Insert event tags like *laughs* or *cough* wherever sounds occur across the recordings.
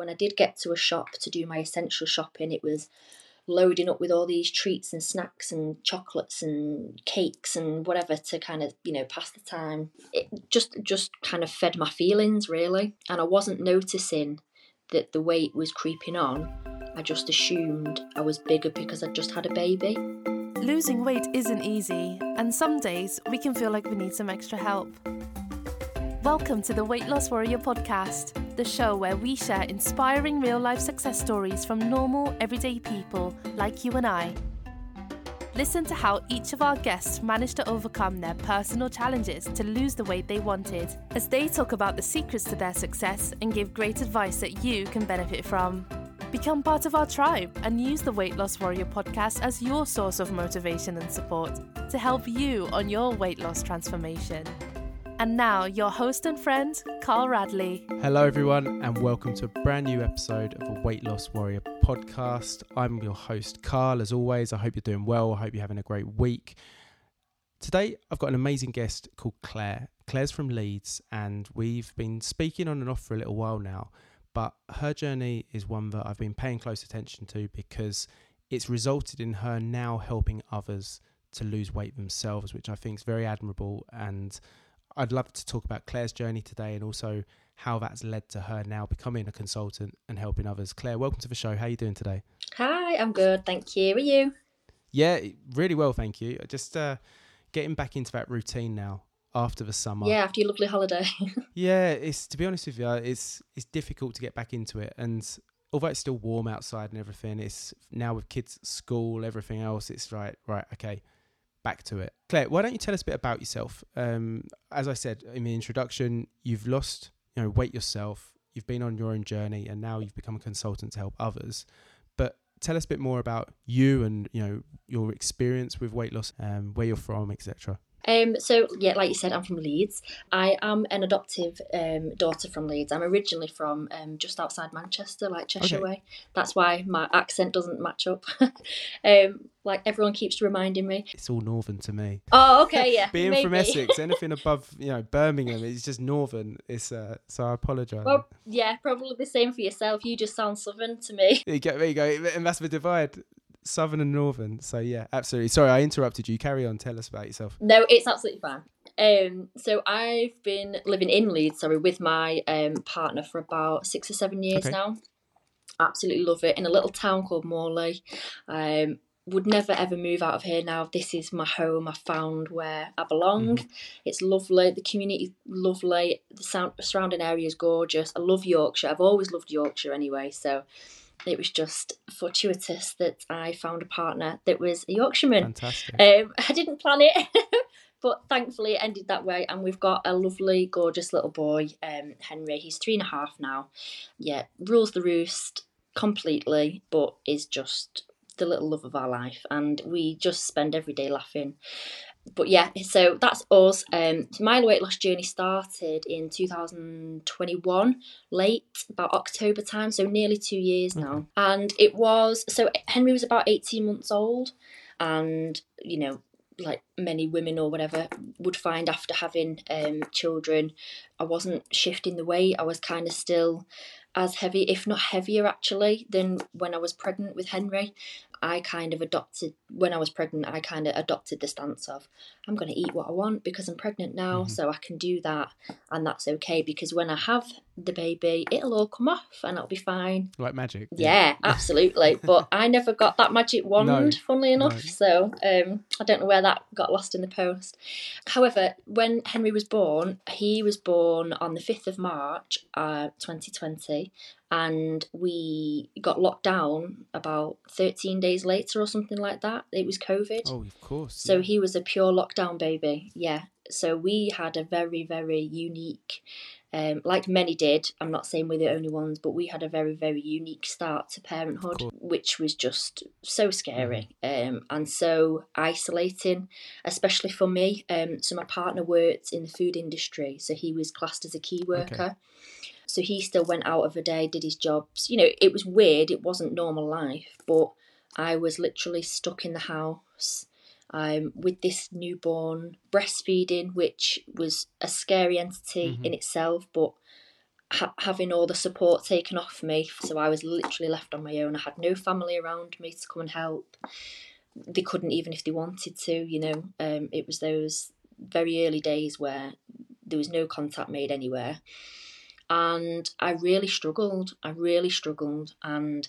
When I did get to a shop to do my essential shopping, it was loading up with all these treats and snacks and chocolates and cakes and whatever to kind of you know pass the time. It just just kind of fed my feelings really. And i wasn't noticing that the weight was creeping on. I just assumed i was bigger because i'd just had a baby. Losing weight isn't easy, and some days we can feel like we need some extra help. Welcome to the Weight Loss Warrior podcast, the show where we share inspiring real life success stories from normal, everyday people like you and I. Listen to how each of our guests managed to overcome their personal challenges to lose the weight they wanted, as they talk about the secrets to their success and give great advice that you can benefit from. Become part of our tribe and use the Weight Loss Warrior podcast as your source of motivation and support to help you on your weight loss transformation. And now, your host and friend, Carl Radley. Hello, everyone, and welcome to a brand new episode of the Weight Loss Warrior podcast. I'm your host, Carl. As always, I hope you're doing well. I hope you're having a great week. Today, I've got an amazing guest called Claire. Claire's from Leeds, and we've been speaking on and off for a little while now but her journey is one that I've been paying close attention to because it's resulted in her now helping others to lose weight themselves, which I think is very admirable. And I'd love to talk about Claire's journey today and also how that's led to her now becoming a consultant and helping others. Claire, welcome to the show. How are you doing today? Hi, I'm good, thank you. Are you? Yeah, really well, thank you. Just uh, getting back into that routine now after the summer. Yeah, after your lovely holiday. *laughs* yeah, it's to be honest with you, it's it's difficult to get back into it, and although it's still warm outside and everything, it's now with kids at school, everything else, it's right, right, okay, back to it. Claire, why don't you tell us a bit about yourself? Um, as I said in the introduction, you've lost, you know, weight yourself. You've been on your own journey, and now you've become a consultant to help others. But tell us a bit more about you and you know your experience with weight loss, um, where you're from, etc. Um, so yeah, like you said, I'm from Leeds. I am an adoptive um, daughter from Leeds. I'm originally from um, just outside Manchester, like Cheshire okay. way. That's why my accent doesn't match up. *laughs* Um, like everyone keeps reminding me. It's all northern to me. Oh, okay, yeah. *laughs* Being maybe. from *laughs* Essex, anything above you know Birmingham, it's just northern. It's uh, so I apologise. Well, yeah, probably the same for yourself. You just sound southern to me. There you go. There you go. And that's the divide southern and northern. So yeah, absolutely. Sorry, I interrupted you. Carry on. Tell us about yourself. No, it's absolutely fine. Um, so I've been living in Leeds, sorry, with my um partner for about six or seven years okay. now. Absolutely love it. In a little town called Morley. Um, would never ever move out of here now. This is my home. I found where I belong. Mm-hmm. It's lovely. The community lovely. The sound, surrounding area is gorgeous. I love Yorkshire. I've always loved Yorkshire anyway. So it was just fortuitous that I found a partner that was a Yorkshireman. Fantastic. Um, *laughs* I didn't plan it, *laughs* but thankfully it ended that way. And we've got a lovely, gorgeous little boy, um, Henry. He's three and a half now. Yeah, rules the roost completely, but is just the little love of our life. And we just spend every day laughing but yeah, so that's us. Um, my weight loss journey started in 2021, late about October time, so nearly two years now. And it was so Henry was about 18 months old, and you know, like many women or whatever would find after having um, children, I wasn't shifting the weight. I was kind of still as heavy, if not heavier actually, than when I was pregnant with Henry. I kind of adopted when I was pregnant. I kind of adopted the stance of I'm going to eat what I want because I'm pregnant now, mm-hmm. so I can do that, and that's okay. Because when I have the baby, it'll all come off and it'll be fine. Like magic. Yeah, yeah absolutely. *laughs* but I never got that magic wand, no, funnily enough. No. So um, I don't know where that got lost in the post. However, when Henry was born, he was born on the 5th of March, uh, 2020, and we got locked down about 13 days later or something like that. It was COVID. Oh, of course. So yeah. he was a pure lockdown baby. Yeah. So we had a very, very unique, um, like many did. I'm not saying we're the only ones, but we had a very, very unique start to parenthood, which was just so scary mm. um, and so isolating, especially for me. Um, so my partner worked in the food industry, so he was classed as a key worker. Okay. So he still went out of a day, did his jobs. You know, it was weird, it wasn't normal life, but I was literally stuck in the house um, with this newborn breastfeeding, which was a scary entity mm-hmm. in itself, but ha- having all the support taken off me. So I was literally left on my own. I had no family around me to come and help. They couldn't even if they wanted to, you know. Um, it was those very early days where there was no contact made anywhere. And I really struggled. I really struggled. And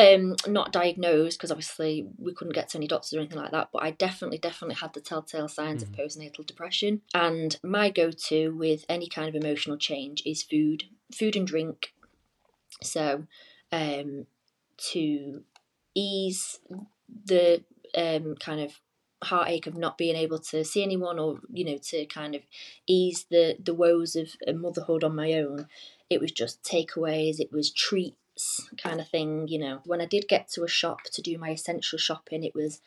um, not diagnosed because obviously we couldn't get to any doctors or anything like that, but I definitely, definitely had the telltale signs mm. of postnatal depression. And my go to with any kind of emotional change is food, food and drink. So, um, to ease the um, kind of heartache of not being able to see anyone or you know to kind of ease the the woes of motherhood on my own. It was just takeaways it was treats kind of thing, you know. When I did get to a shop to do my essential shopping, it was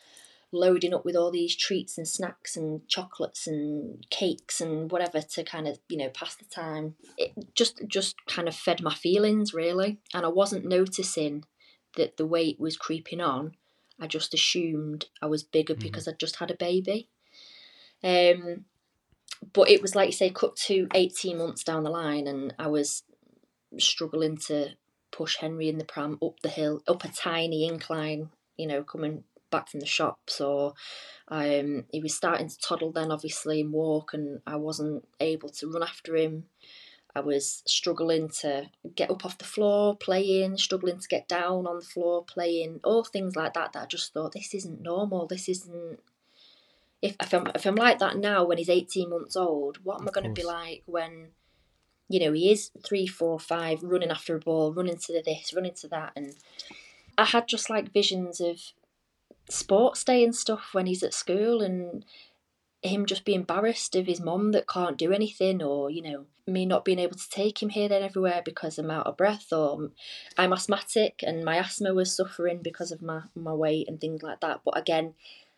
loading up with all these treats and snacks and chocolates and cakes and whatever to kind of you know pass the time. It just just kind of fed my feelings really. And i wasn't noticing that the weight was creeping on i just assumed i was bigger mm-hmm. because i'd just had a baby um but it was like you say cut to 18 months down the line and i was struggling to push Henry in the pram up the hill, up a tiny incline, you know, coming back from the shops or um, he was starting to toddle then obviously and walk and I wasn't able to run after him. I was struggling to get up off the floor playing, struggling to get down on the floor playing, all things like that that I just thought this isn't normal, this isn't if, if I'm if I'm like that now when he's 18 months old, what am I going to be like when you know, he is three, four, five, running after a ball, running to this, running to that. And I had just like visions of sports day and stuff when he's at school and him just be embarrassed of his mum that can't do anything or, you know, me not being able to take him here, then everywhere because I'm out of breath or I'm asthmatic and my asthma was suffering because of my, my weight and things like that. But again,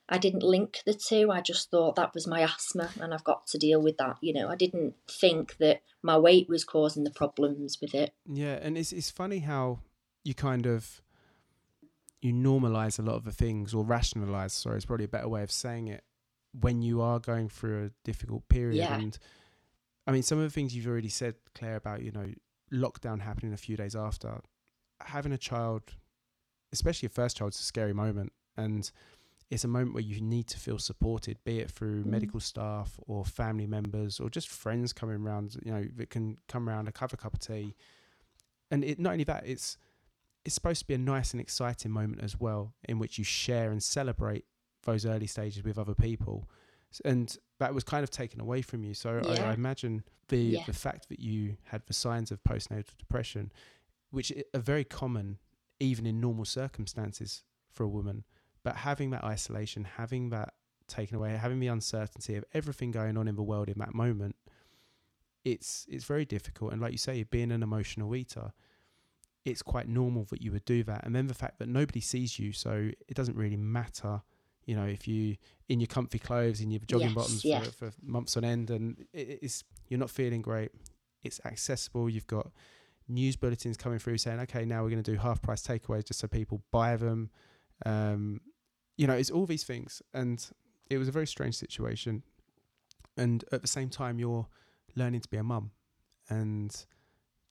I didn't link the two. I just thought that was my asthma and I've got to deal with that. You know, I didn't think that my weight was causing the problems with it. Yeah, and it's it's funny how you kind of you normalize a lot of the things or rationalize, sorry, it's probably a better way of saying it, when you are going through a difficult period yeah. and I mean some of the things you've already said Claire about, you know, lockdown happening a few days after having a child especially a first child, it's a scary moment and it's a moment where you need to feel supported, be it through mm. medical staff or family members or just friends coming around, you know, that can come around, and have a cup of tea. And it not only that, it's it's supposed to be a nice and exciting moment as well, in which you share and celebrate those early stages with other people. And that was kind of taken away from you. So yeah. I, I, imagine the yeah. the fact that you had the signs of postnatal depression, which are very common even in normal circumstances for a woman but having that isolation, having that taken away, having the uncertainty of everything going on in the world in that moment, it's it's very difficult. And like you say, being an emotional eater, it's quite normal that you would do that. And then the fact that nobody sees you, so it doesn't really matter. You know, if you in your comfy clothes, in your jogging yes, bottoms yeah. for, for months on end, and it, it's you're not feeling great. It's accessible. You've got news bulletins coming through saying, okay, now we're going to do half price takeaways just so people buy them. Um, you know, it's all these things. And it was a very strange situation. And at the same time, you're learning to be a mum and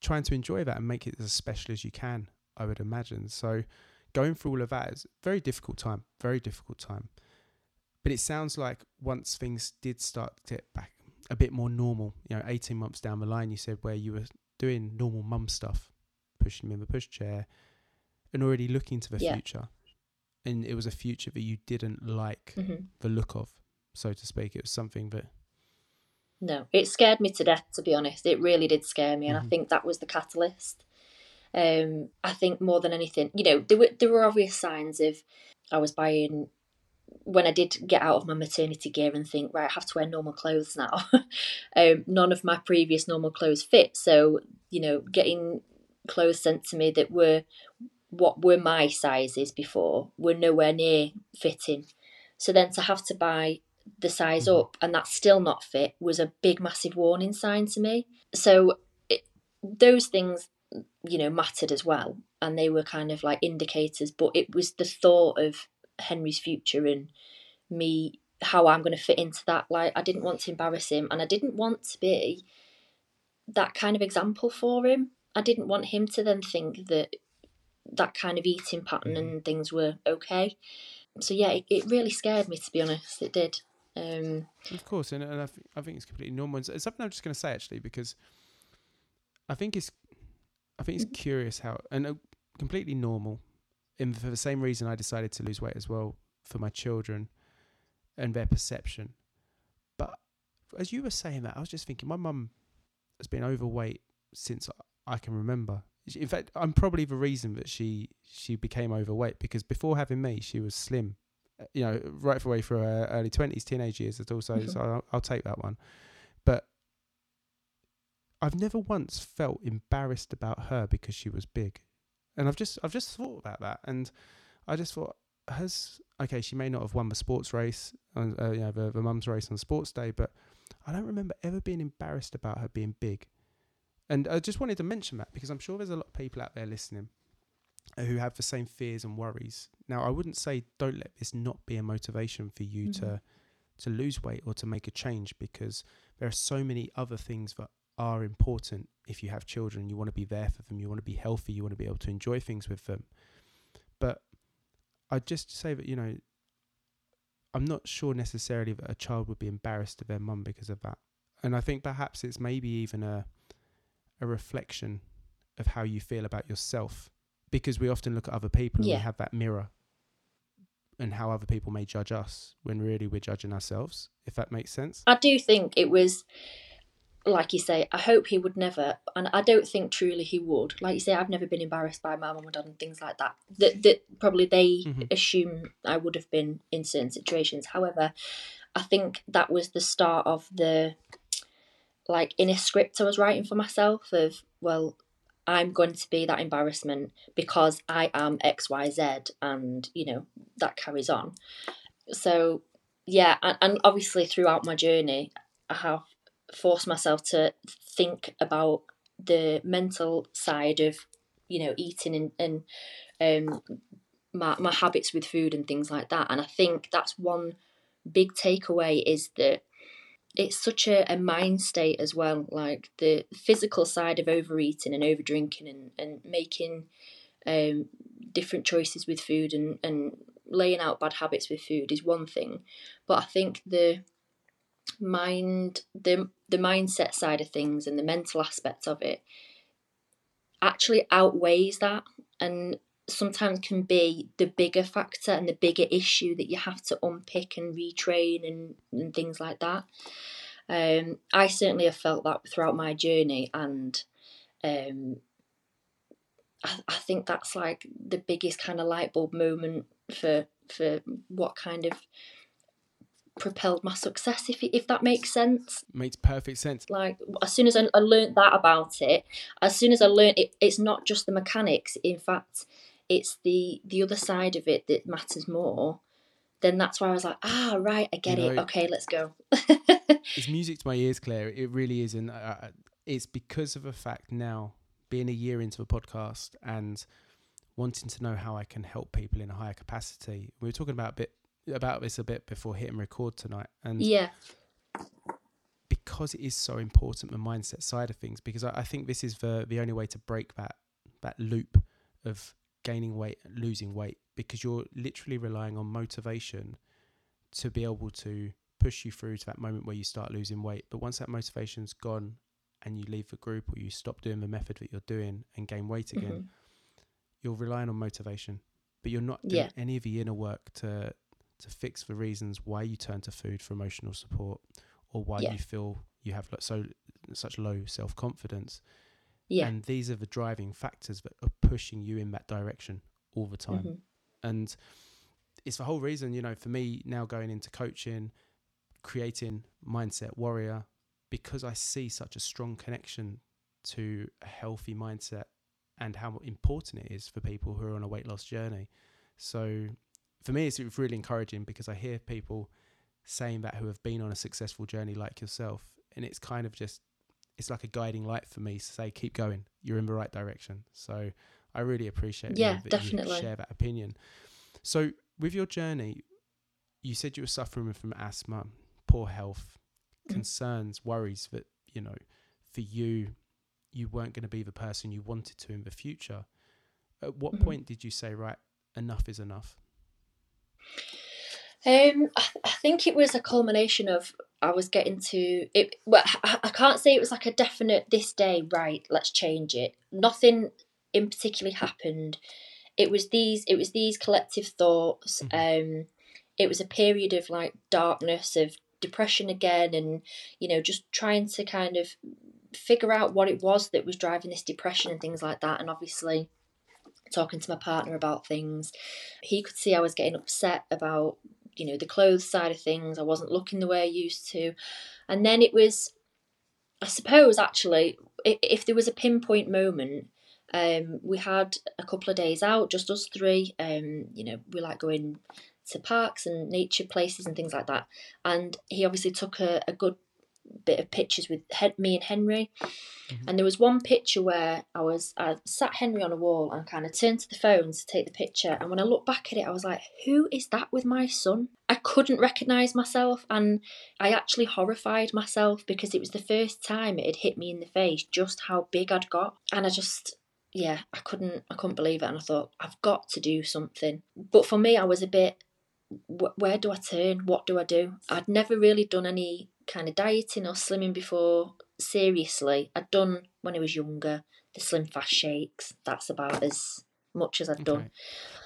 trying to enjoy that and make it as special as you can, I would imagine. So going through all of that is a very difficult time, very difficult time. But it sounds like once things did start to get back a bit more normal, you know, 18 months down the line, you said where you were doing normal mum stuff, pushing him in the pushchair and already looking to the yeah. future and it was a future that you didn't like mm-hmm. the look of, so to speak. It was something that. No, it scared me to death. To be honest, it really did scare me, and mm-hmm. I think that was the catalyst. Um, I think more than anything, you know, there were there were obvious signs of I was buying when I did get out of my maternity gear and think, right, I have to wear normal clothes now. *laughs* um, none of my previous normal clothes fit, so you know, getting clothes sent to me that were what were my sizes before were nowhere near fitting. So then to have to buy the size mm-hmm. up and that's still not fit was a big, massive warning sign to me. So it, those things, you know, mattered as well. And they were kind of like indicators, but it was the thought of Henry's future and me, how I'm going to fit into that. Like, I didn't want to embarrass him and I didn't want to be that kind of example for him. I didn't want him to then think that that kind of eating pattern Mm-hmm. and things were okay. So yeah, it, it really scared me to be honest. It did. Um, Of course, and, and I, th- I think it's completely normal. It's something I'm just going to say actually because I think it's I think it's curious how and uh, completely normal, and for the same reason I decided to lose weight as well for my children and their perception. But as you were saying that, I was just thinking my mum has been overweight since I can remember. In fact, I'm probably the reason that she she became overweight because before having me, she was slim. Uh, You know, right the way through her early twenties, teenage years. It's also Mhm. so I'll, I'll take that one. I've never once felt embarrassed about her because she was big, and I've just I've just thought about that, and I just thought has okay she may not have won the sports race uh, you know the, the mum's race on sports day, but I don't remember ever being embarrassed about her being big. And I just wanted to mention that because I'm sure there's a lot of people out there listening who have the same fears and worries. Now, I wouldn't say don't let this not be a motivation for you to Mhm. to lose weight or to make a change because there are so many other things that are important if you have children. You want to be there for them, you want to be healthy, you want to be able to enjoy things with them. But I'd just say that, you know, I'm not sure necessarily that a child would be embarrassed of their mum because of that. And I think perhaps it's maybe even a a reflection of how you feel about yourself because we often look at other people and Yeah. we have that mirror and how other people may judge us when really we're judging ourselves if that makes sense I do think it was, like you say, I hope he would never, and I don't think truly he would. Like you say, I've never been embarrassed by my mum and dad and things like that. That, that probably they Mhm. assume I would have been in certain situations. However, I think that was the start of the like inner script I was writing for myself of well. I'm going to be that embarrassment because I am XYZ and you know that carries on. So yeah, and, and obviously throughout my journey, I have forced myself to think about the mental side of, you know, eating and, and um, my my habits with food and things like that. And I think that's one big takeaway is that it's such a, a mind state as well. Like the physical side of overeating and over drinking and, and making um, different choices with food and, and laying out bad habits with food is one thing. But I think the mind the the mindset side of things and the mental aspect of it actually outweighs that and sometimes can be the bigger factor and the bigger issue that you have to unpick and retrain and, and things like that. Um, I certainly have felt that throughout my journey, and um, I, I think that's like the biggest kind of light bulb moment for for what kind of propelled my success, if if that makes sense. makes perfect sense Like as soon as I, I learned that about it, as soon as I learned it, it's not just the mechanics. In fact, it's the the other side of it that matters more. Then that's why I was like, ah, right, I get You it. Okay, let's go. *laughs* it's music to my ears claire it really is and uh, it's because of the fact now being a year into the podcast and wanting to know how i can help people in a higher capacity we were talking about a bit about this a bit before hitting record tonight and yeah, because it is so important the mindset side of things because I, I think this is the the only way to break that that loop of gaining weight and losing weight because you're literally relying on motivation to be able to push you through to that moment where you start losing weight. But once that motivation's gone and you leave the group or you stop doing the method that you're doing and gain weight again mhm, you're relying on motivation but you're not doing Yeah. any of the inner work to to fix the reasons why you turn to food for emotional support or why Yeah. you feel you have so such low self-confidence. Yeah, and these are the driving factors that are pushing you in that direction all the time. Mhm, and it's the whole reason you know for me now going into coaching creating mindset warrior because i see such a strong connection to a healthy mindset and how important it is for people who are on a weight loss journey. So for me it's really encouraging because i hear people saying that who have been on a successful journey like yourself and it's kind of just it's like a guiding light for me to say keep going you're in the right direction so i really appreciate Yeah, that definitely. you share that opinion so with your journey you said you were suffering from asthma poor health Mm. concerns worries that you know for you, you weren't going to be the person you wanted to in the future. At what Mhm. point did you say, right, enough is enough? Um, I, I think it was a culmination of I was getting to it. Well, I, I can't say it was like a definite this day, right? Let's change it. Nothing in particular happened. It was these. It was these collective thoughts. Um, it was a period of like darkness, of depression again, and you know, just trying to kind of figure out what it was that was driving this depression and things like that. And obviously, talking to my partner about things, he could see I was getting upset about you know the clothes side of things. I wasn't looking the way I used to, and then it was, I suppose, actually, if there was a pinpoint moment. Um, we had a couple of days out, just us three. Um, you know, we like going to parks and nature places and things like that. And he obviously took a, a good bit of pictures with me and Henry. Mm-hmm. And there was one picture where I was I sat Henry on a wall and kind of turned to the phone to take the picture. And when I looked back at it, I was like, "Who is that with my son?" I couldn't recognise myself, and I actually horrified myself because it was the first time it had hit me in the face just how big I'd got, and I just. Yeah, I couldn't. I couldn't believe it, and I thought I've got to do something. But for me, I was a bit where do I turn? What do I do? I'd never really done any kind of dieting or slimming before seriously. I'd done when I was younger the slim fast shakes. That's about as much as I'd done.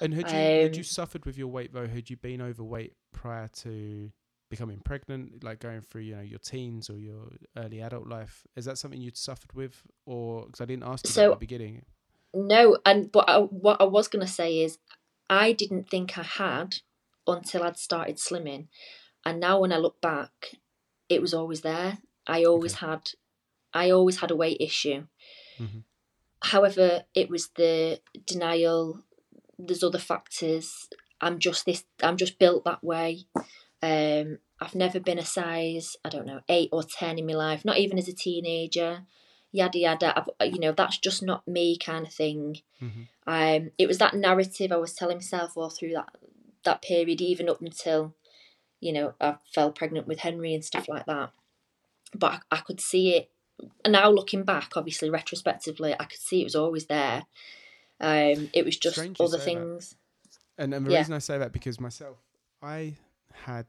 And had you had you Um, suffered with your weight though? Had you been overweight prior to becoming pregnant, like going through you know your teens or your early adult life? Is that something you'd suffered with, or because I didn't ask you So- at the beginning? No, and but I, what I was going to say is I didn't think I had until I'd started slimming, and now when I look back, it was always there. I always had, I always had a weight issue. Mhm. However, it was the denial. There's other factors. I'm just this. I'm just built that way. Um, I've never been a size. I don't know eight or ten in my life. Not even as a teenager. Yada yada. I've, you know that's just not me kind of thing. Mhm. Um, it was that narrative I was telling myself all through that that period, even up until, you know, I fell pregnant with Henry and stuff like that. But I, I could see it and now looking back, obviously retrospectively, I could see it was always there. Um, it was just Strange other say that. things. And and the Yeah. reason I say that because myself, I had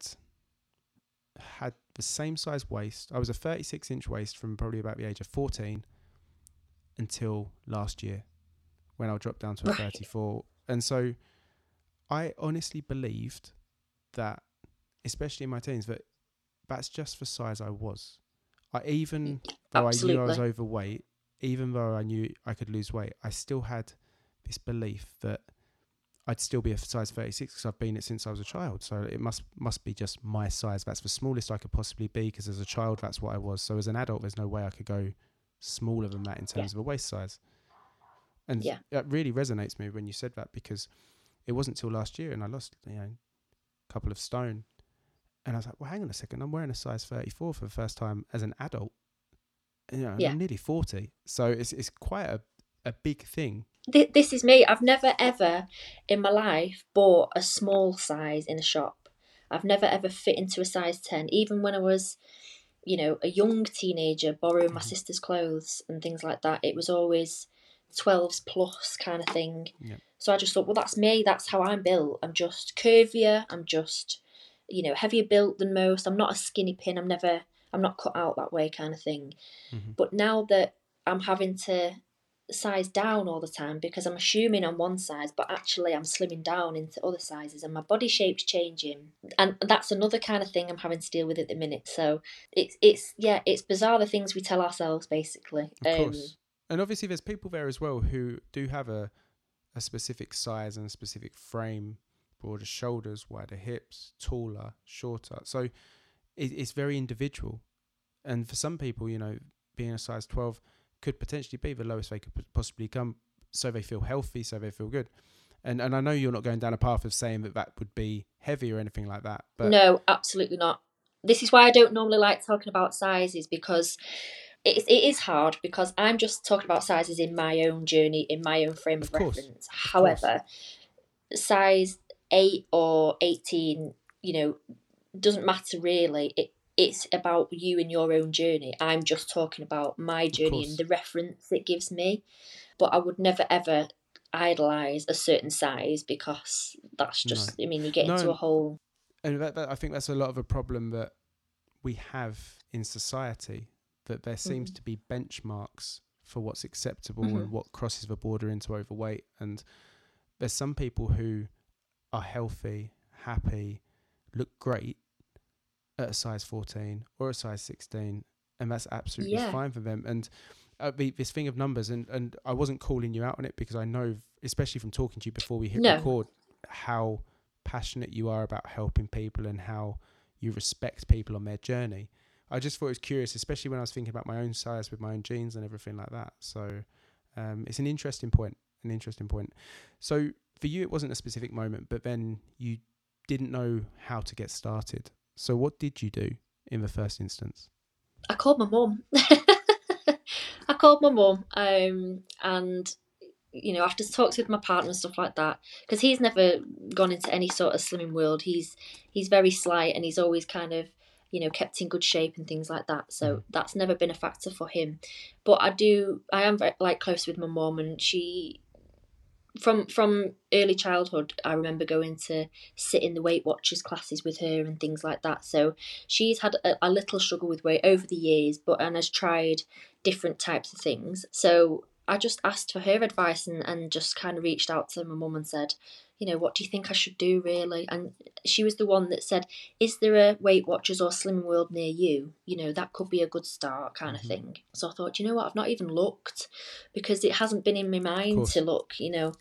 had the same size waist. I was a 36 inch waist from probably about the age of 14 until last year when I dropped down to a Right. 34. And so I honestly believed that, especially in my teens, that that's just the size I was. I even though I knew I was overweight, even though I knew I could lose weight, I still had this belief that I'd still be a size 36 because I've been it since I was a child. So it must must be just my size. That's the smallest I could possibly be because as a child, that's what I was. So as an adult, there's no way I could go smaller than that in terms of a waist size. And Yeah. that really resonates with me when you said that because it wasn't till last year and I lost you know a couple of stone. And I was like, well, hang on a second. I'm wearing a size 34 for the first time as an adult. You know, Yeah. I'm nearly 40. So it's it's quite a, a big thing. Th- this is me. I've never ever in my life bought a small size in a shop. I've never ever fit into a size 10, even when I was, you know, a young teenager borrowing my Mhm. sister's clothes and things like that. It was always 12s plus kind of thing. Yeah. So I just thought, well, that's me. That's how I'm built. I'm just curvier. I'm just, you know, heavier built than most. I'm not a skinny pin. I'm never, I'm not cut out that way kind of thing. Mhm. But now that I'm having to size down all the time because I'm assuming on one size, but actually I'm slimming down into other sizes and my body shape's changing. And that's another kind of thing I'm having to deal with at the minute. So it's it's yeah, it's bizarre the things we tell ourselves basically. Of Um, course. And obviously, there's people there as well who do have a, a specific size and a specific frame, broader shoulders, wider hips, taller, shorter. So it, it's very individual. And for some people, you know, being a size 12 could potentially be the lowest they could possibly come, so they feel healthy, so they feel good. And and I know you're not going down a path of saying that that would be heavy or anything like that, but no, absolutely not. This is why I don't normally like talking about sizes because it, it is hard because I'm just talking about sizes in my own journey, in my own frame of, Of reference. However, size 8 or 18, you know, doesn't matter really. It it's about you and your own journey. I'm just talking about my journey and the reference it gives me. But I would never ever idolize a certain size because that's just, no. I mean, you get no. into a whole. And that, that, I think that's a lot of a problem that we have in society that there seems mm-hmm. to be benchmarks for what's acceptable mm-hmm. and what crosses the border into overweight. And there's some people who are healthy, happy, look great at a size 14 or a size 16, and that's absolutely yeah. fine for them. And uh, the, this thing of numbers, and, and I wasn't calling you out on it because I know, especially from talking to you before we hit no. record, how passionate you are about helping people and how you respect people on their journey. I just thought it was curious, especially when I was thinking about my own size with my own genes and everything like that. So um, it's an interesting point. An interesting point. So for you, it wasn't a specific moment, but then you didn't know how to get started. So what did you do in the first instance? I called my mum. *laughs* I called my mum, um, and you know, after talks with my partner and stuff like that, because he's never gone into any sort of slimming world. He's he's very slight and he's always kind of you know kept in good shape and things like that so mm. that's never been a factor for him but i do i am very like close with my mom and she from from early childhood i remember going to sit in the weight watchers classes with her and things like that. So she's had a, a little struggle with weight over the years but and has tried different types of things. So i just asked for her advice and, and just kind of reached out to my mum and said you know, what do you think I should do really? And she was the one that said, Is there a Weight Watchers or Slimming World near you? You know, that could be a good start kind mm-hmm. of thing. So I thought, you know what, I've not even looked because it hasn't been in my mind to look, you know.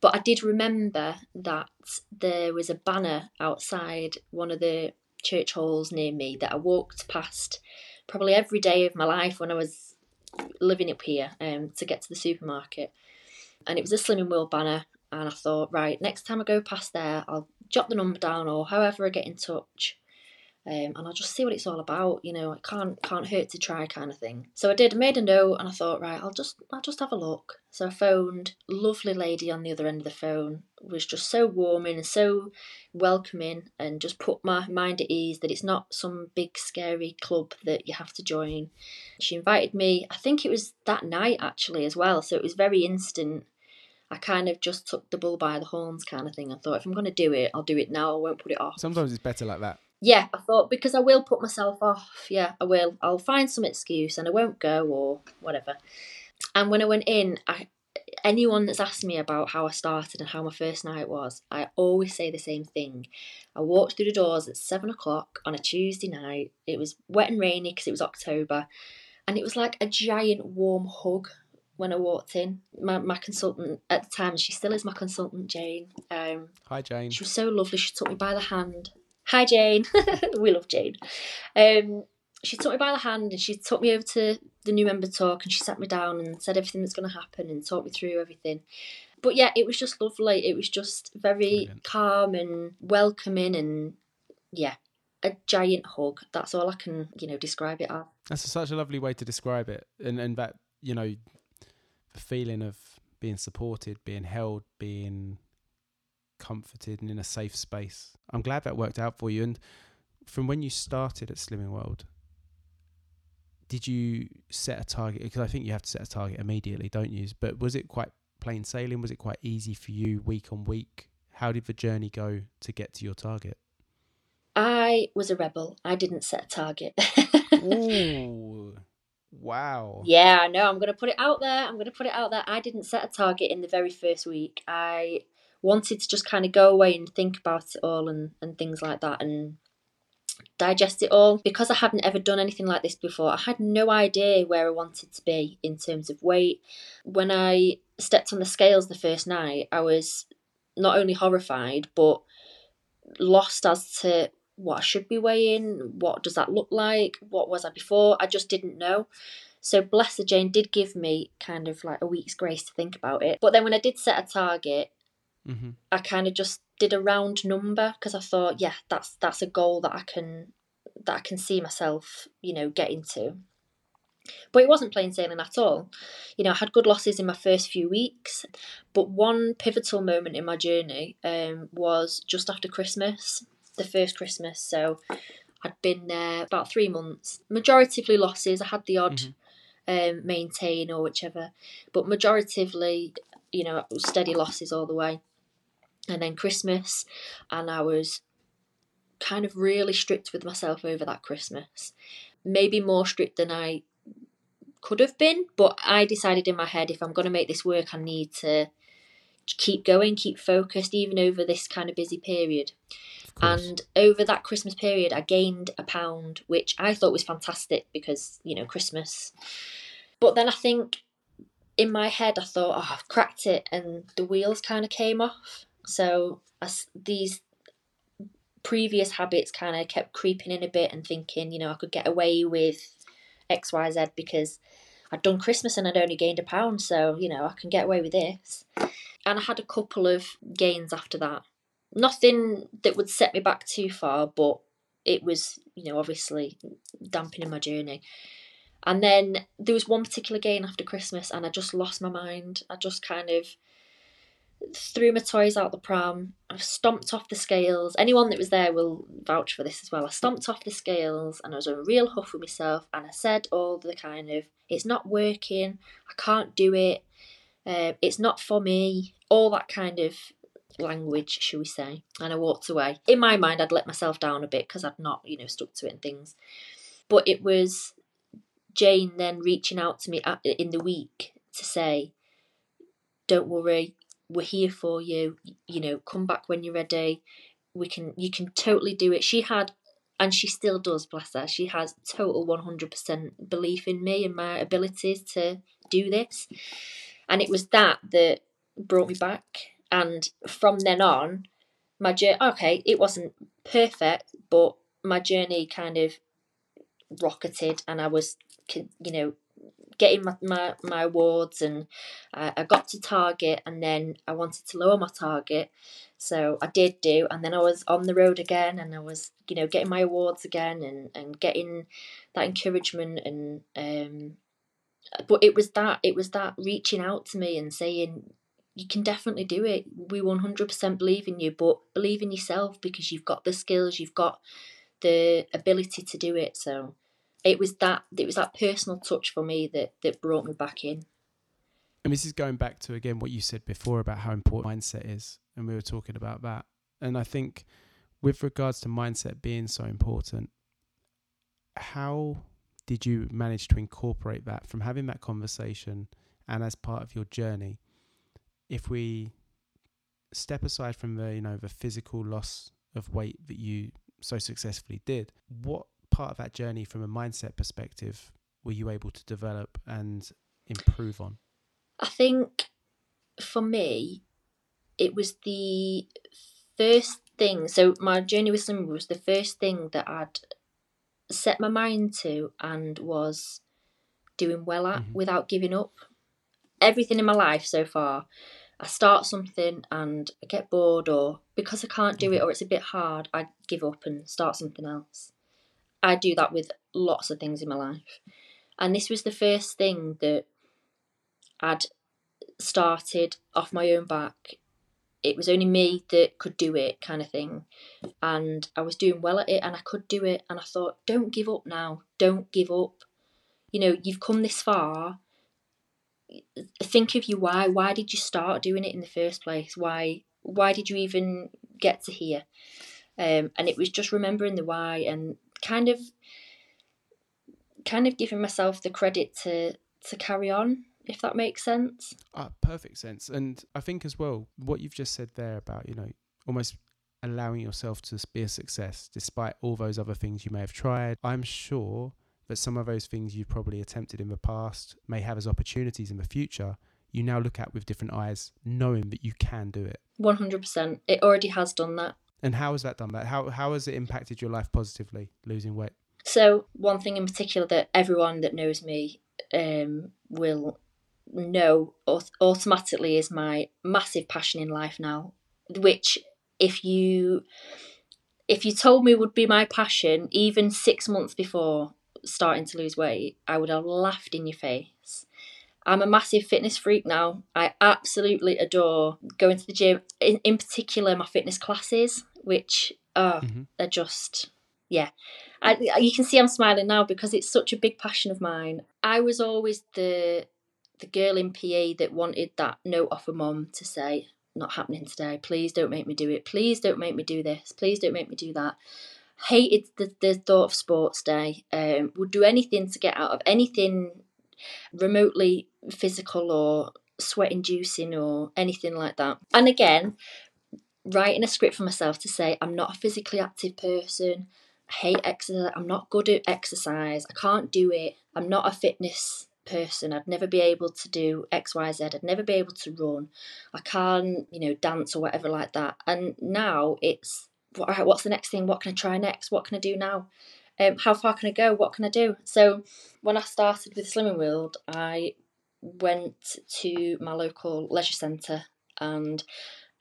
But I did remember that there was a banner outside one of the church halls near me that I walked past probably every day of my life when I was living up here um, to get to the supermarket. And it was a Slimming World banner and I thought, right, next time I go past there, I'll jot the number down or however I get in touch. Um, and I'll just see what it's all about. You know, it can't can't hurt to try, kind of thing. So I did. Made a note, and I thought, right, I'll just I'll just have a look. So I phoned. Lovely lady on the other end of the phone was just so warming and so welcoming, and just put my mind at ease that it's not some big scary club that you have to join. She invited me. I think it was that night actually as well. So it was very instant. I kind of just took the bull by the horns kind of thing. I thought if I'm going to do it, I'll do it now. I won't put it off. Sometimes it's better like that. Yeah, I thought because I will put myself off. Yeah, I will. I'll find some excuse and I won't go or whatever. And when I went in, I anyone that's asked me about how I started and how my first night was, I always say the same thing. I walked through the doors at seven o'clock on a Tuesday night. It was wet and rainy because it was October, and it was like a giant warm hug when I walked in. My, my consultant at the time, she still is my consultant, Jane. Um, Hi, Jane. She was so lovely. She took me by the hand. Hi, Jane. *laughs* we love Jane. Um, she took me by the hand and she took me over to the new member talk and she sat me down and said everything that's going to happen and talked me through everything. But yeah, it was just lovely. It was just very Brilliant. calm and welcoming and yeah, a giant hug. That's all I can, you know, describe it as. That's such a lovely way to describe it. And and that, you know, the feeling of being supported, being held, being comforted and in a safe space. I'm glad that worked out for you. And from when you started at Slimming World, did you set a target? Because I think you have to set a target immediately, don't you? But was it quite plain sailing? Was it quite easy for you week on week? How did the journey go to get to your target? I was a rebel. I didn't set a target. *laughs* Ooh. Wow. Yeah, I know. I'm going to put it out there. I'm going to put it out there. I didn't set a target in the very first week. I wanted to just kind of go away and think about it all and, and things like that and digest it all. Because I hadn't ever done anything like this before, I had no idea where I wanted to be in terms of weight. When I stepped on the scales the first night, I was not only horrified but lost as to what I should be weighing, what does that look like, what was I before? I just didn't know. So Blessed Jane did give me kind of like a week's grace to think about it. But then when I did set a target, mm-hmm. I kind of just did a round number because I thought, yeah, that's that's a goal that I can that I can see myself, you know, getting to. But it wasn't plain sailing at all. You know, I had good losses in my first few weeks, but one pivotal moment in my journey um, was just after Christmas the first Christmas. So I'd been there about three months. Majoritively losses. I had the odd Mhm. um, maintain or whichever, but majoritively, you know, steady losses all the way. And then Christmas, and I was kind of really strict with myself over that Christmas. Maybe more strict than I could have been, but I decided in my head if I'm going to make this work, I need to keep going, keep focused, even over this kind of busy period. Of. And over that Christmas period, I gained a pound, which I thought was fantastic because, you know, Christmas. But then I think in my head, I thought, oh, I've cracked it, and the wheels kind of came off. So as these previous habits kind of kept creeping in a bit and thinking, you know, I could get away with X, Y, Z because I'd done Christmas and I'd only gained a pound. So, you know, I can get away with this. And I had a couple of gains after that nothing that would set me back too far, but it was, you know, obviously dampening my journey. And then there was one particular gain after Christmas, and I just lost my mind. I just kind of threw my toys out the pram. I stomped off the scales. Anyone that was there will vouch for this as well. I stomped off the scales, and I was a real huff with myself. And I said all the kind of, "It's not working. I can't do it. Uh, it's not for me." All that kind of language, shall we say, and I walked away. In my mind, I'd let myself down a bit because I'd not, you know, stuck to it and things. But it was Jane then reaching out to me in the week to say, "Don't worry, we're here for you. You know, come back when you're ready. We can, you can totally do it." She had, and she still does, bless her. She has total one hundred percent belief in me and my abilities to do this, and it was that that brought me back and from then on my journey okay it wasn't perfect but my journey kind of rocketed and i was you know getting my, my, my awards and I, I got to target and then i wanted to lower my target so i did do and then i was on the road again and i was you know getting my awards again and, and getting that encouragement and um but it was that it was that reaching out to me and saying you can definitely do it. We 100% believe in you, but believe in yourself because you've got the skills, you've got the ability to do it. So it was that it was that personal touch for me that that brought me back in. And this is going back to again what you said before about how important mindset is, and we were talking about that. And I think with regards to mindset being so important, how did you manage to incorporate that from having that conversation and as part of your journey? If we step aside from the you know the physical loss of weight that you so successfully did, what part of that journey from a mindset perspective were you able to develop and improve on? I think for me, it was the first thing. So my journey with slimming was the first thing that I'd set my mind to and was doing well at Mhm. without giving up. Everything in my life so far, I start something and I get bored, or because I can't do it, or it's a bit hard, I give up and start something else. I do that with lots of things in my life. And this was the first thing that I'd started off my own back. It was only me that could do it, kind of thing. And I was doing well at it and I could do it. And I thought, don't give up now. Don't give up. You know, you've come this far. Think of your why. Why did you start doing it in the first place? Why why did you even get to here? Um, and it was just remembering the why and kind of kind of giving myself the credit to to carry on if that makes sense Ah, perfect sense. And I think as well, what you've just said there about, you know, almost allowing yourself to be a success despite all those other things you may have tried. I'm sure that some of those things you've probably attempted in the past may have as opportunities in the future. You now look at with different eyes, knowing that you can do it. 100% it already has done that And how has that done that? How how has it impacted your life positively, losing weight? so one thing in particular that everyone that knows me um, will know automatically is my massive passion in life now which if you if you told me would be my passion even six months before starting to lose weight i would have laughed in your face i'm a massive fitness freak now i absolutely adore going to the gym in, in particular my fitness classes which are Mhm. are just yeah I, you can see I'm smiling now because it's such a big passion of mine. I was always the the girl in PE that wanted that note off a mum to say, "Not happening today. Please don't make me do it. Please don't make me do this. Please don't make me do that." Hated the, the thought of sports day. Um, would do anything to get out of anything remotely physical or sweat inducing or anything like that. And again, writing a script for myself to say I'm not a physically active person. I hate exercise. I'm not good at exercise. I can't do it. I'm not a fitness person. I'd never be able to do X, Y, Z. I'd never be able to run. I can't, you know, dance or whatever like that. And now it's, right, what's the next thing? What can I try next? What can I do now? Um, how far can I go? What can I do? So when I started with Slimming World, I went to my local leisure centre and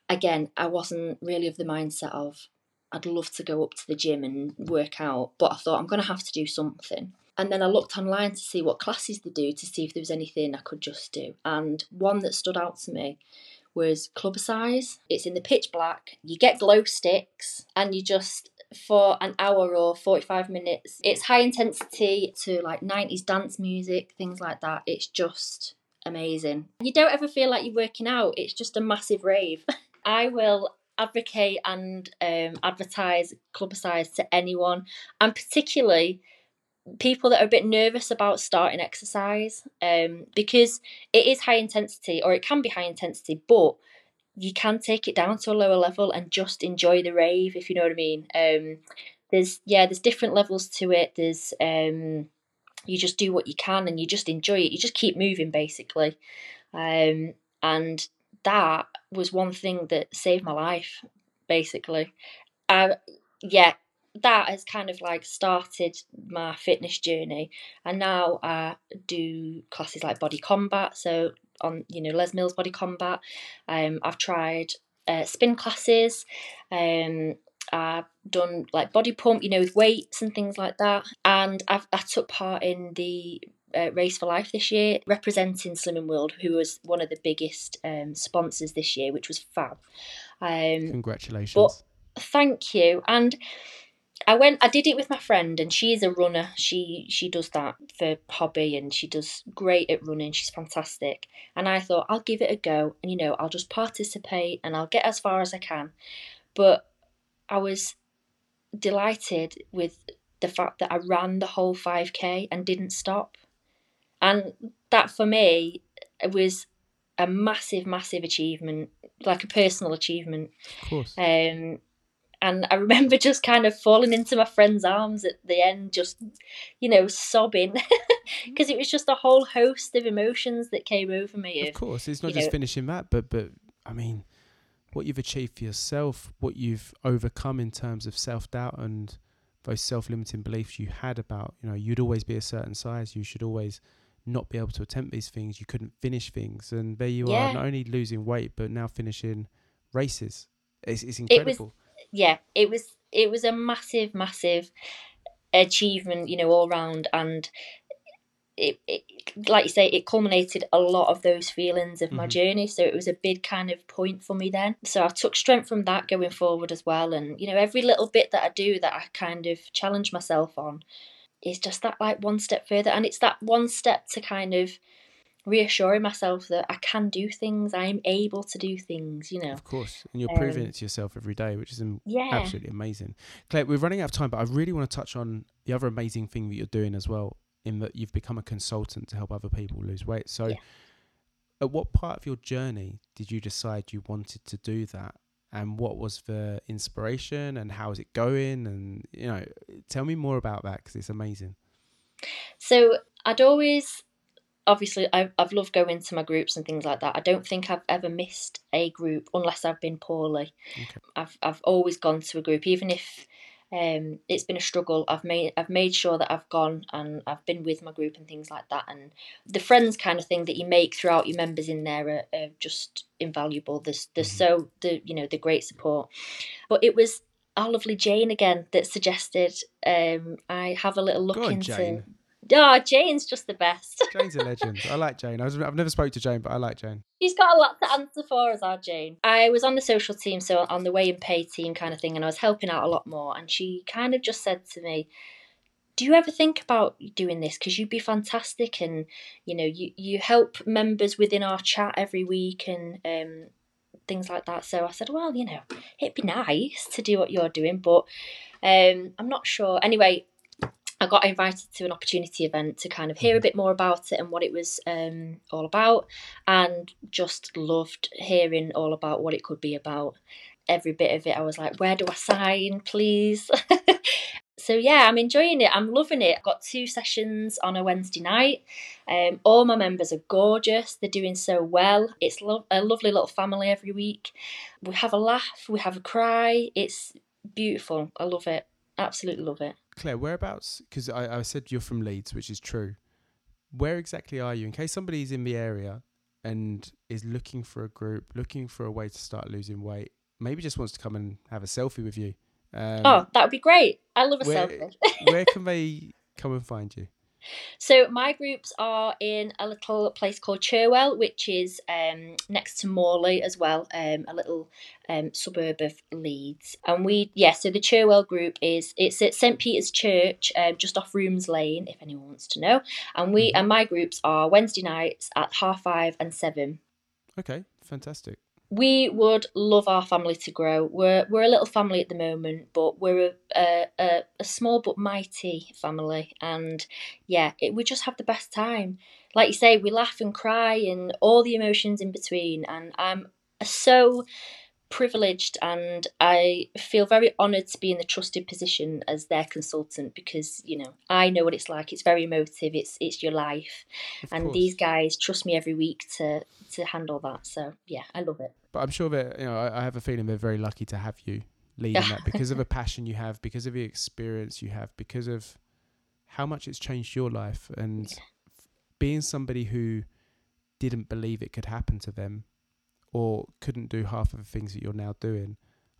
again, I wasn't really of the mindset of I'd love to go up to the gym and work out, but I thought I'm going to have to do something. And then I looked online to see what classes they do to see if there was anything I could just do. And one that stood out to me was Clubbercise. It's in the pitch black. You get glow sticks and you just for an hour or 45 minutes. It's high intensity to like 90s dance music, things like that. It's just amazing. You don't ever feel like you're working out, it's just a massive rave. *laughs* I will advocate and um, advertise Clubbercise to anyone, and particularly people that are a bit nervous about starting exercise um, because it is high intensity or it can be high intensity, but you can take it down to a lower level and just enjoy the rave, if you know what I mean. Um, there's yeah, there's different levels to it. There's um, you just do what you can and you just enjoy it. You just keep moving basically, um, and that was one thing that saved my life, basically. Uh, yeah, that has kind of like started my fitness journey, and now I do classes like body combat. So on you know Les Mills body combat, um, I've tried uh, spin classes. Um, I've done like body pump, you know, with weights and things like that. And I've, I took part in the uh, Race for Life this year, representing Slimming World, who was one of the biggest um, sponsors this year, which was fab. Um, Congratulations. But thank you. And I went I did it with my friend and she is a runner. She she does that for hobby and she does great at running. She's fantastic. And I thought I'll give it a go and you know, I'll just participate and I'll get as far as I can. But I was delighted with the fact that I ran the whole 5k and didn't stop. And that for me was a massive, massive achievement, like a personal achievement. Of course. Um, and I remember just kind of falling into my friend's arms at the end, just, you know, sobbing *laughs* because it was just a whole host of emotions that came over me. Of, of course, it's not just know, finishing that, but but I mean, what you've achieved for yourself, what you've overcome in terms of self doubt and those self limiting beliefs you had about, you know, you'd always be a certain size, you should always not be able to attempt these things, you couldn't finish things, and there you yeah. are, not only losing weight but now finishing races. It's, it's incredible. Yeah, it was it was a massive, massive achievement, you know, all round, and it, it, like you say, it culminated a lot of those feelings of mm-hmm. my journey. So it was a big kind of point for me then. So I took strength from that going forward as well. And, you know, every little bit that I do that I kind of challenge myself on is just that like one step further. And it's that one step to kind of reassuring myself that I can do things, I'm able to do things, you know. Of course. And you're um, proving it to yourself every day, which is yeah. absolutely amazing. Claire, we're running out of time, but I really want to touch on the other amazing thing that you're doing as well in that you've become a consultant to help other people lose weight. So, yeah. at what part of your journey did you decide you wanted to do that? And what was the inspiration and how is it going? And, you know, tell me more about that because it's amazing. So, I'd always obviously I've, I've loved going to my groups and things like that i don't think i've ever missed a group unless i've been poorly okay. i've, I've always gone to a group even if um, it's been a struggle. I've made I've made sure that I've gone and I've been with my group and things like that. And the friends kind of thing that you make throughout your members in there are, are just invaluable. There's there's mm-hmm. so the you know the great support. But it was our lovely Jane again that suggested um, I have a little look into. Jane. Oh, Jane's just the best. *laughs* Jane's a legend. I like Jane. I was, I've never spoke to Jane, but I like Jane. She's got a lot to answer for, as our Jane. I was on the social team, so on the weigh and pay team kind of thing, and I was helping out a lot more. And she kind of just said to me, do you ever think about doing this because you'd be fantastic and you know you you help members within our chat every week and um things like that so i said well you know it'd be nice to do what you're doing but um i'm not sure anyway I got invited to an opportunity event to kind of hear a bit more about it and what it was um, all about, and just loved hearing all about what it could be about. Every bit of it, I was like, where do I sign, please? *laughs* so yeah, I'm enjoying it. I'm loving it. I've got two sessions on a Wednesday night. Um, all my members are gorgeous. They're doing so well. It's lo- a lovely little family every week. We have a laugh. We have a cry. It's beautiful. I love it. Absolutely love it. Claire, whereabouts? Because I, I said you're from Leeds, which is true. Where exactly are you? In case somebody's in the area and is looking for a group, looking for a way to start losing weight, maybe just wants to come and have a selfie with you. Um, oh, that would be great. I love a where, selfie. where *laughs* can they come and find you? So my groups are in a little place called Churwell, which is um, next to Morley as well, um, a little um, suburb of Leeds. And we, yeah, so the Churwell group is it's at St Peter's Church, um, just off Rooms Lane, if anyone wants to know. And we and my groups are Wednesday nights at half five and seven. Okay, fantastic we would love our family to grow. We're we're a little family at the moment, but we're a a, a small but mighty family, and yeah, it, we just have the best time. Like you say, we laugh and cry and all the emotions in between, and I'm so privileged and I feel very honoured to be in the trusted position as their consultant because you know I know what it's like. It's very emotive. It's it's your life, of and course. these guys trust me every week to to handle that. So yeah, I love it. But I'm sure that you know I, I have a feeling they're very lucky to have you leading that *laughs* because of a passion you have, because of the experience you have, because of how much it's changed your life, and yeah. being somebody who didn't believe it could happen to them or couldn't do half of the things that you're now doing,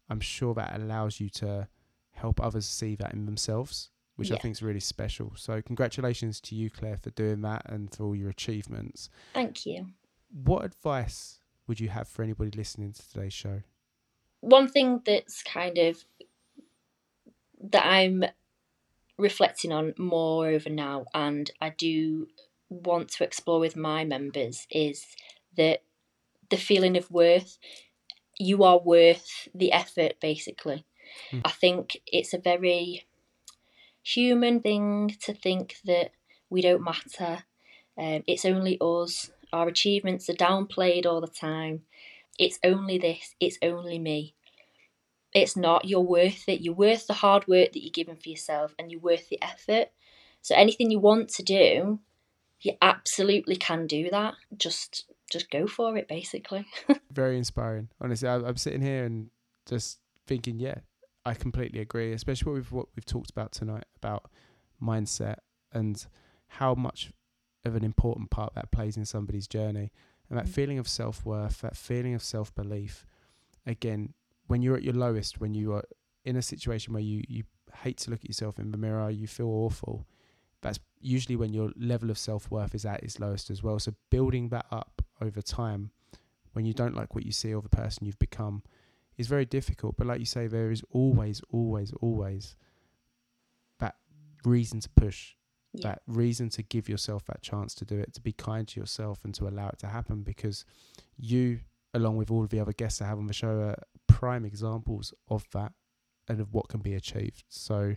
I'm sure that allows you to help others see that in themselves, which yeah. I think is really special. So, congratulations to you, Claire, for doing that and for all your achievements. Thank you. What advice would you have for anybody listening to today's show? One thing that's kind of that I'm reflecting on more over now, and I do want to explore with my members, is that the feeling of worth. You are worth the effort, basically. Mm. I think it's a very human thing to think that we don't matter. Um, it's only us. Our achievements are downplayed all the time. It's only this. It's only me. It's not. You're worth it. You're worth the hard work that you're giving for yourself, and you're worth the effort. So anything you want to do, you absolutely can do that. Just just go for it, basically. *laughs* Very inspiring. Honestly, I, am sitting here and just thinking, yeah, I completely agree. Especially what we've what we've talked about tonight about mindset and how much of an important part that plays in somebody's journey, and that mm. feeling of self worth, that feeling of self belief. Again, when you're at your lowest, when you are in a situation where you you hate to look at yourself in the mirror, you feel awful. That's usually when your level of self worth is at its lowest as well. So building that up over time when you don't like what you see or the person you've become is very difficult. But like you say, there is always, always, always that reason to push, yeah. that reason to give yourself that chance to do it, to be kind to yourself and to allow it to happen because you, along with all of the other guests I have on the show, are prime examples of that and of what can be achieved. So,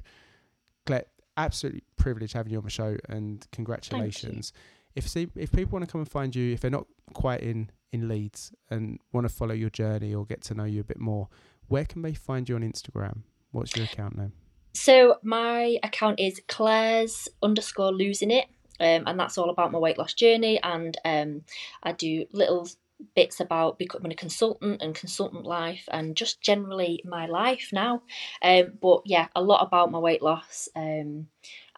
Claire, absolutely privileged having you on the show and congratulations if see, if people want to come and find you, if they're not quite in in Leeds and want to follow your journey or get to know you a bit more, where can they find you on Instagram? What's your account name? So my account is Claire's underscore losing it, um, and that's all about my weight loss journey. And um, I do little bits about becoming a consultant and consultant life, and just generally my life now. Um, but yeah, a lot about my weight loss um,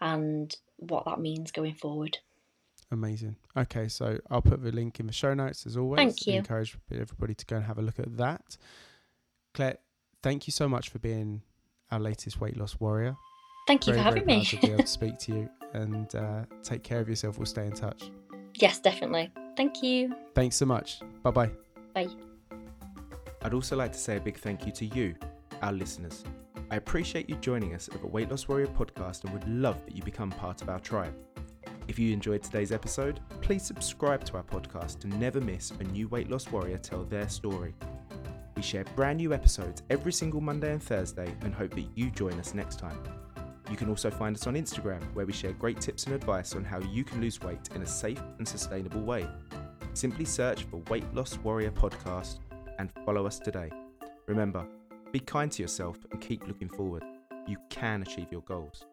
and what that means going forward. Amazing. Okay, so I'll put the link in the show notes as always. Thank you. I encourage everybody to go and have a look at that. Claire, thank you so much for being our latest weight loss warrior. Thank you very, for having very me. to be able to *laughs* speak to you and uh, take care of yourself. We'll stay in touch. Yes, definitely. Thank you. Thanks so much. Bye bye. Bye. I'd also like to say a big thank you to you, our listeners. I appreciate you joining us at the Weight Loss Warrior podcast and would love that you become part of our tribe. If you enjoyed today's episode, please subscribe to our podcast to never miss a new weight loss warrior tell their story. We share brand new episodes every single Monday and Thursday and hope that you join us next time. You can also find us on Instagram, where we share great tips and advice on how you can lose weight in a safe and sustainable way. Simply search for Weight Loss Warrior Podcast and follow us today. Remember, be kind to yourself and keep looking forward. You can achieve your goals.